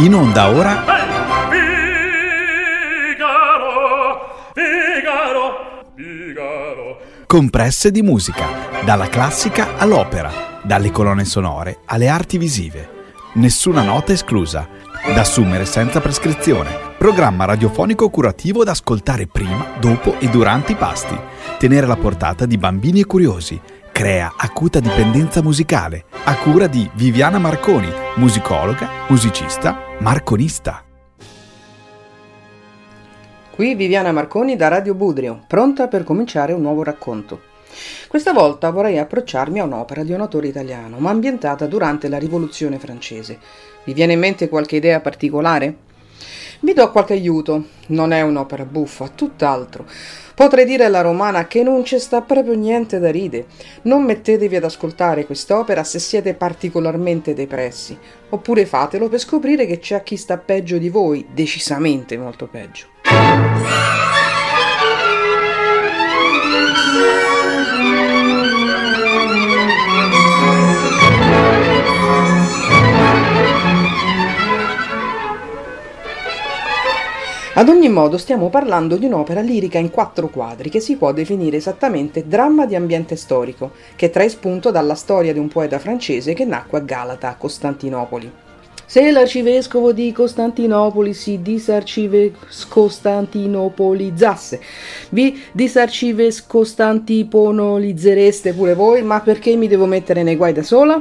In onda ora Compresse di musica, dalla classica all'opera, dalle colonne sonore alle arti visive. Nessuna nota esclusa, da assumere senza prescrizione. Programma radiofonico curativo da ascoltare prima, dopo e durante i pasti. Tenere alla portata di bambini e curiosi crea acuta dipendenza musicale, a cura di Viviana Marconi, musicologa, musicista, marconista. Qui Viviana Marconi da Radio Budrio, pronta per cominciare un nuovo racconto. Questa volta vorrei approcciarmi a un'opera di un autore italiano, ma ambientata durante la Rivoluzione francese. Vi viene in mente qualche idea particolare? Vi do qualche aiuto. Non è un'opera buffa, tutt'altro. Potrei dire alla romana che non ci sta proprio niente da ride. Non mettetevi ad ascoltare quest'opera se siete particolarmente depressi, oppure fatelo per scoprire che c'è chi sta peggio di voi, decisamente molto peggio. Ad ogni modo stiamo parlando di un'opera lirica in quattro quadri che si può definire esattamente dramma di ambiente storico, che trae spunto dalla storia di un poeta francese che nacque a Galata, a Costantinopoli. Se l'arcivescovo di Costantinopoli si disarcivescostantinopolizzasse, vi disarcivescostantiponolizzereste pure voi, ma perché mi devo mettere nei guai da sola?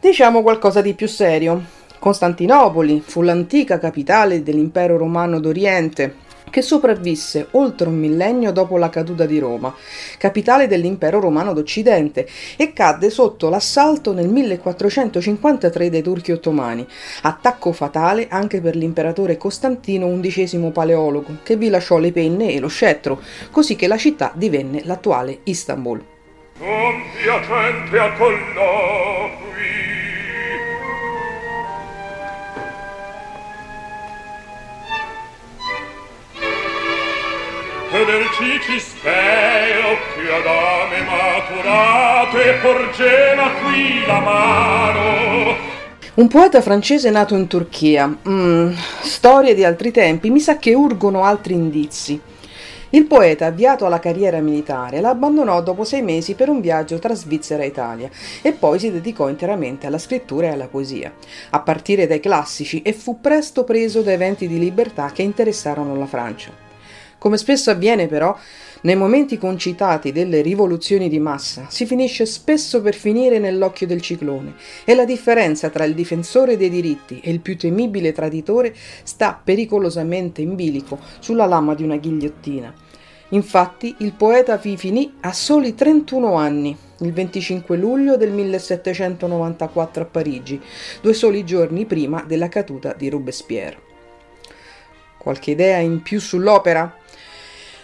Diciamo qualcosa di più serio. Costantinopoli fu l'antica capitale dell'impero romano d'Oriente, che sopravvisse oltre un millennio dopo la caduta di Roma, capitale dell'impero romano d'Occidente, e cadde sotto l'assalto nel 1453 dei turchi ottomani, attacco fatale anche per l'imperatore Costantino XI Paleologo, che vi lasciò le penne e lo scettro, così che la città divenne l'attuale Istanbul. Compiacente a colloqui del cispeo che adame maturato e porgeva qui la mano un poeta francese nato in Turchia. Mm, storie di altri tempi, mi sa che urgono altri indizi. Il poeta, avviato alla carriera militare, la abbandonò dopo sei mesi per un viaggio tra Svizzera e Italia e poi si dedicò interamente alla scrittura e alla poesia, a partire dai classici e fu presto preso da eventi di libertà che interessarono la Francia. Come spesso avviene però, nei momenti concitati delle rivoluzioni di massa si finisce spesso per finire nell'occhio del ciclone e la differenza tra il difensore dei diritti e il più temibile traditore sta pericolosamente in bilico sulla lama di una ghigliottina. Infatti il poeta finì a soli 31 anni, il 25 luglio del 1794 a Parigi, due soli giorni prima della caduta di Robespierre. Qualche idea in più sull'opera?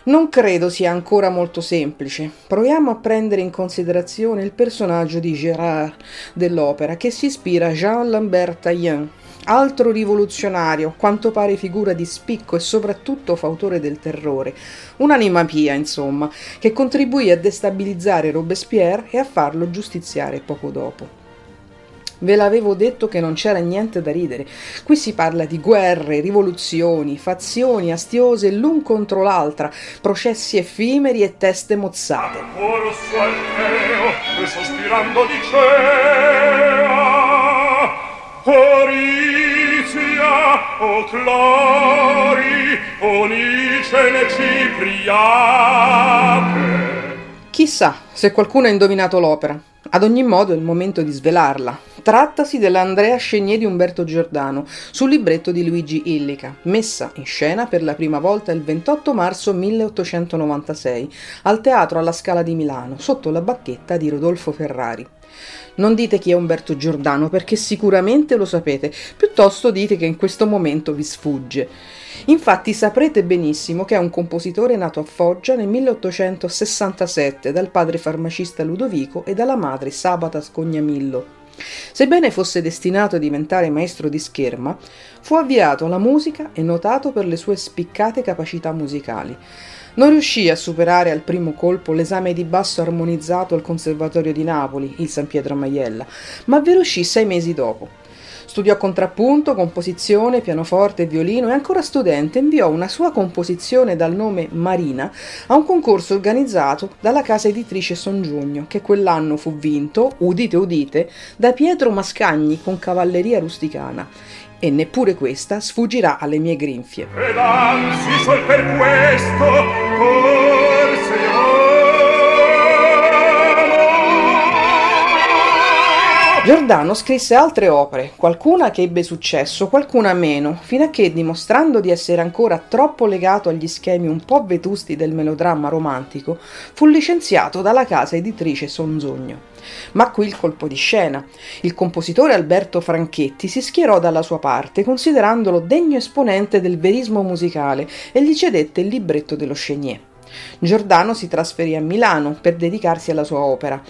Non credo sia ancora molto semplice. Proviamo a prendere in considerazione il personaggio di Gérard dell'opera che si ispira a Jean-Lambert Taillin, altro rivoluzionario, quanto pare figura di spicco e soprattutto fautore del terrore, un'anima pia, insomma, che contribuì a destabilizzare Robespierre e a farlo giustiziare poco dopo. Ve l'avevo detto che non c'era niente da ridere. Qui si parla di guerre, rivoluzioni, fazioni astiose l'un contro l'altra, processi effimeri e teste mozzate. Orizia, o Clori, Onicene Cipriate. Chissà se qualcuno ha indovinato l'opera. Ad ogni modo è il momento di svelarla. Trattasi dell'Andrea Scegné di Umberto Giordano, sul libretto di Luigi Illica, messa in scena per la prima volta il 28 marzo 1896 al Teatro alla Scala di Milano, sotto la bacchetta di Rodolfo Ferrari. Non dite chi è Umberto Giordano perché sicuramente lo sapete, piuttosto dite che in questo momento vi sfugge. Infatti saprete benissimo che è un compositore nato a Foggia nel 1867 dal padre farmacista Ludovico e dalla madre Sabata Scognamillo. Sebbene fosse destinato a diventare maestro di scherma, fu avviato alla musica e notato per le sue spiccate capacità musicali. Non riuscì a superare al primo colpo l'esame di basso armonizzato al Conservatorio di Napoli, il San Pietro Maiella, ma vi riuscì sei mesi dopo. Studiò contrappunto, composizione, pianoforte e violino e ancora studente inviò una sua composizione dal nome Marina a un concorso organizzato dalla casa editrice Son Giugno, che quell'anno fu vinto, udite udite, da Pietro Mascagni con cavalleria rusticana e neppure questa sfuggirà alle mie grinfie. Giordano scrisse altre opere, qualcuna che ebbe successo, qualcuna meno, fino a che, dimostrando di essere ancora troppo legato agli schemi un po' vetusti del melodramma romantico, fu licenziato dalla casa editrice Sonzogno. Ma qui il colpo di scena. Il compositore Alberto Franchetti si schierò dalla sua parte, considerandolo degno esponente del verismo musicale, e gli cedette il libretto dello Chenier. Giordano si trasferì a Milano per dedicarsi alla sua opera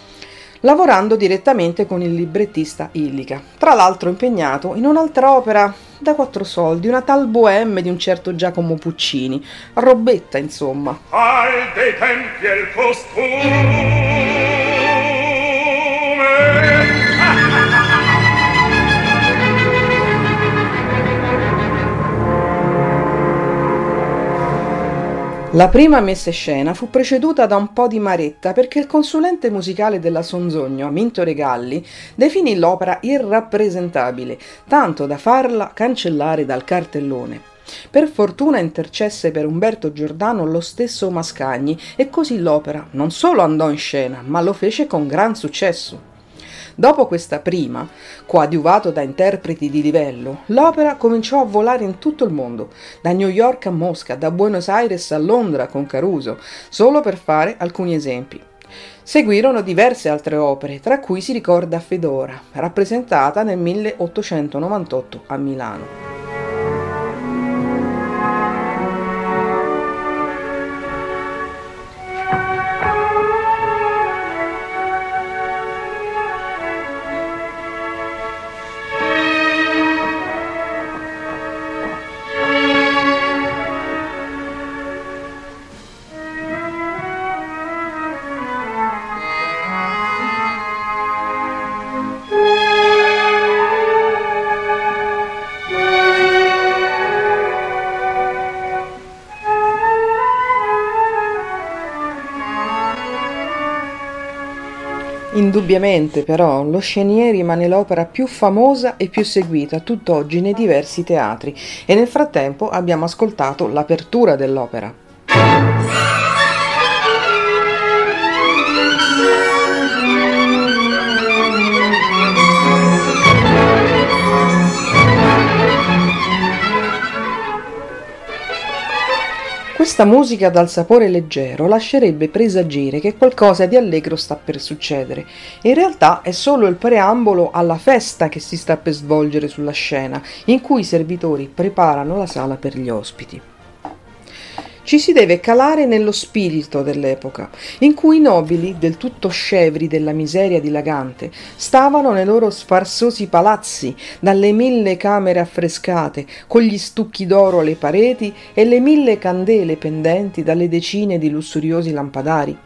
lavorando direttamente con il librettista Illica, tra l'altro impegnato in un'altra opera da quattro soldi, una tal bohème di un certo Giacomo Puccini, robetta insomma. Al dei tempi il costume La prima messa in scena fu preceduta da un po' di maretta perché il consulente musicale della Sonzogno, Aminto Regalli, definì l'opera irrappresentabile, tanto da farla cancellare dal cartellone. Per fortuna intercesse per Umberto Giordano lo stesso Mascagni e così l'opera non solo andò in scena, ma lo fece con gran successo. Dopo questa prima, coadiuvato da interpreti di livello, l'opera cominciò a volare in tutto il mondo, da New York a Mosca, da Buenos Aires a Londra con Caruso, solo per fare alcuni esempi. Seguirono diverse altre opere, tra cui si ricorda Fedora, rappresentata nel 1898 a Milano. Indubbiamente però lo Chenier rimane l'opera più famosa e più seguita tutt'oggi nei diversi teatri e nel frattempo abbiamo ascoltato l'apertura dell'opera. Questa musica dal sapore leggero lascerebbe presagire che qualcosa di allegro sta per succedere. In realtà è solo il preambolo alla festa che si sta per svolgere sulla scena, in cui i servitori preparano la sala per gli ospiti. Ci si deve calare nello spirito dell'epoca, in cui i nobili, del tutto scevri della miseria dilagante, stavano nei loro sfarzosi palazzi, dalle mille camere affrescate, con gli stucchi d'oro alle pareti e le mille candele pendenti dalle decine di lussuriosi lampadari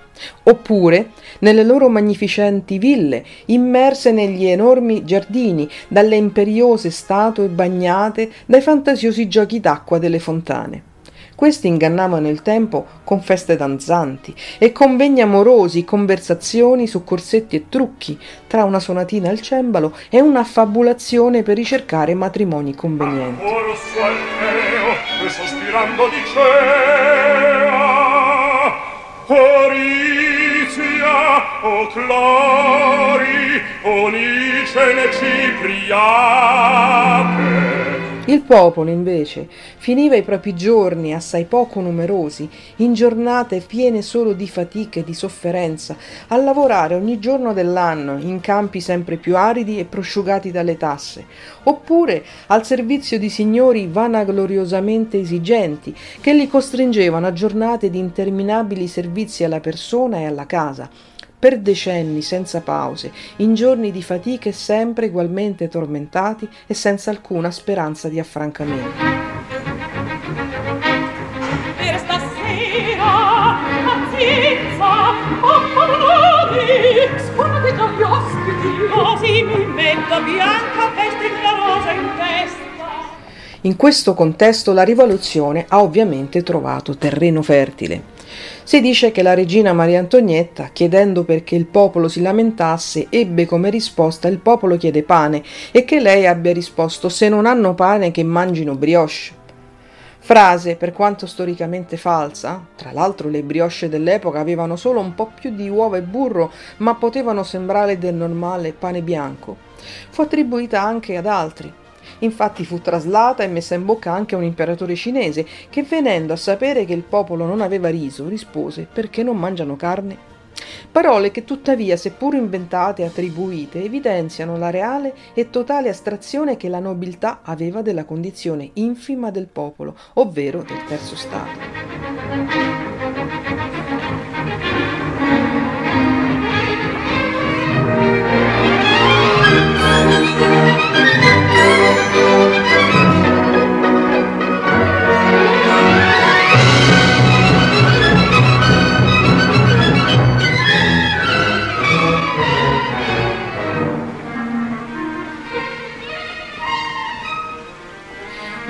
oppure nelle loro magnificenti ville, immerse negli enormi giardini, dalle imperiose statue bagnate dai fantasiosi giochi d'acqua delle fontane. Questi ingannavano il tempo con feste danzanti e convegni amorosi, conversazioni su corsetti e trucchi, tra una sonatina al cembalo e una fabulazione per ricercare matrimoni convenienti. dicea Orizia, o Clari, Onicene Cipriate il popolo, invece, finiva i propri giorni assai poco numerosi, in giornate piene solo di fatica e di sofferenza, a lavorare ogni giorno dell'anno in campi sempre più aridi e prosciugati dalle tasse, oppure al servizio di signori vanagloriosamente esigenti, che li costringevano a giornate di interminabili servizi alla persona e alla casa, per decenni senza pause, in giorni di fatiche sempre ugualmente tormentati e senza alcuna speranza di affrancamento. Per stasera, pazienza, sguardate già gli ospiti, così mi metto bianca, veste in la rosa In questo contesto la rivoluzione ha ovviamente trovato terreno fertile. Si dice che la regina Maria Antonietta, chiedendo perché il popolo si lamentasse, ebbe come risposta il popolo chiede pane e che lei abbia risposto se non hanno pane che mangino brioche. Frase, per quanto storicamente falsa, tra l'altro le brioche dell'epoca avevano solo un po' più di uova e burro, ma potevano sembrare del normale pane bianco, fu attribuita anche ad altri, Infatti fu traslata e messa in bocca anche a un imperatore cinese che venendo a sapere che il popolo non aveva riso rispose perché non mangiano carne? Parole che tuttavia, seppur inventate e attribuite, evidenziano la reale e totale astrazione che la nobiltà aveva della condizione infima del popolo, ovvero del terzo Stato.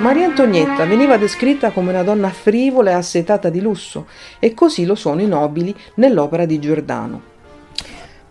Maria Antonietta veniva descritta come una donna frivola e assetata di lusso, e così lo sono i nobili nell'opera di Giordano.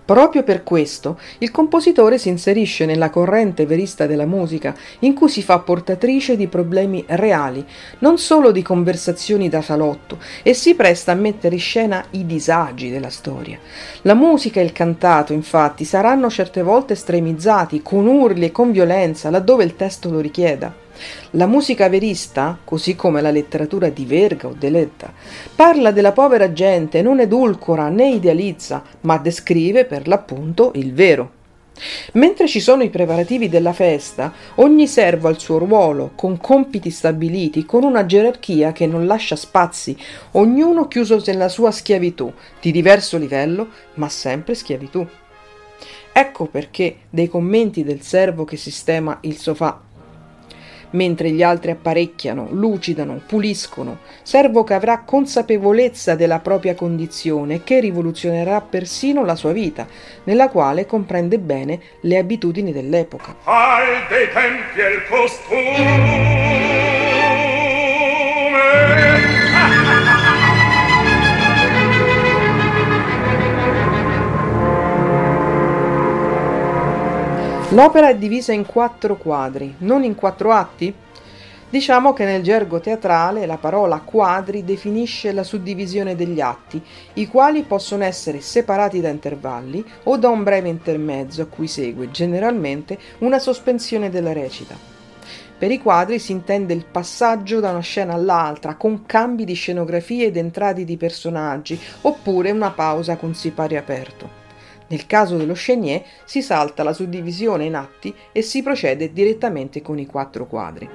Proprio per questo il compositore si inserisce nella corrente verista della musica, in cui si fa portatrice di problemi reali, non solo di conversazioni da salotto, e si presta a mettere in scena i disagi della storia. La musica e il cantato, infatti, saranno certe volte estremizzati, con urli e con violenza, laddove il testo lo richieda. La musica verista, così come la letteratura di Verga o Deletta, parla della povera gente, non edulcora né idealizza, ma descrive per l'appunto il vero. Mentre ci sono i preparativi della festa, ogni servo ha il suo ruolo, con compiti stabiliti, con una gerarchia che non lascia spazi, ognuno chiuso nella sua schiavitù, di diverso livello, ma sempre schiavitù. Ecco perché dei commenti del servo che sistema il sofà mentre gli altri apparecchiano, lucidano, puliscono, servo che avrà consapevolezza della propria condizione e che rivoluzionerà persino la sua vita, nella quale comprende bene le abitudini dell'epoca. Al dei tempi il costume L'opera è divisa in quattro quadri, non in quattro atti? Diciamo che nel gergo teatrale la parola quadri definisce la suddivisione degli atti, i quali possono essere separati da intervalli o da un breve intermezzo a cui segue generalmente una sospensione della recita. Per i quadri si intende il passaggio da una scena all'altra con cambi di scenografie ed entrati di personaggi, oppure una pausa con sipario aperto. Nel caso dello Chenier si salta la suddivisione in atti e si procede direttamente con i quattro quadri.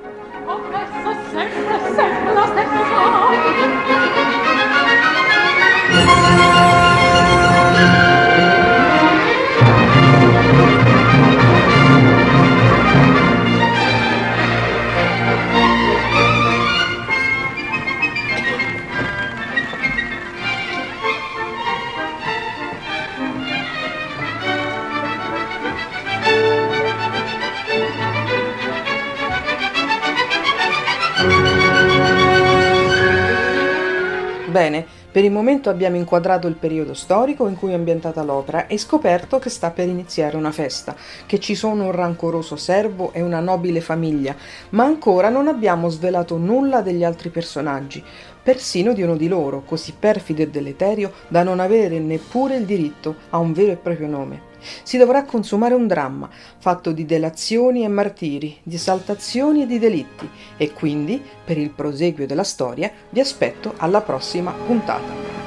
Bene, per il momento abbiamo inquadrato il periodo storico in cui è ambientata l'opera e scoperto che sta per iniziare una festa, che ci sono un rancoroso servo e una nobile famiglia, ma ancora non abbiamo svelato nulla degli altri personaggi, persino di uno di loro, così perfido e deleterio da non avere neppure il diritto a un vero e proprio nome si dovrà consumare un dramma fatto di delazioni e martiri, di esaltazioni e di delitti e quindi, per il proseguio della storia, vi aspetto alla prossima puntata.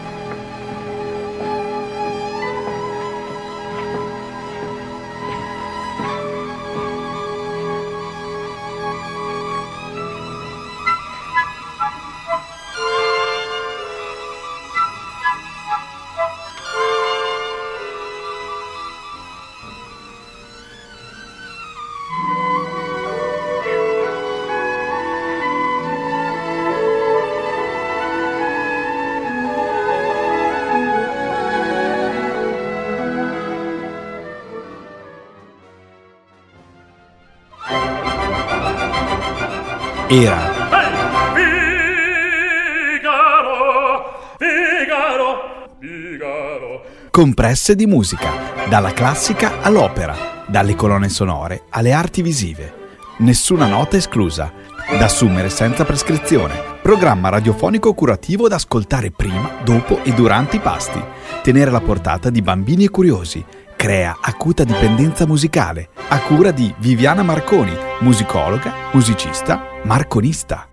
Era Compresse di musica, dalla classica all'opera, dalle colonne sonore alle arti visive. Nessuna nota esclusa, da assumere senza prescrizione. Programma radiofonico curativo da ascoltare prima, dopo e durante i pasti. Tenere alla portata di bambini e curiosi. Crea acuta dipendenza musicale, a cura di Viviana Marconi, musicologa, musicista, marconista.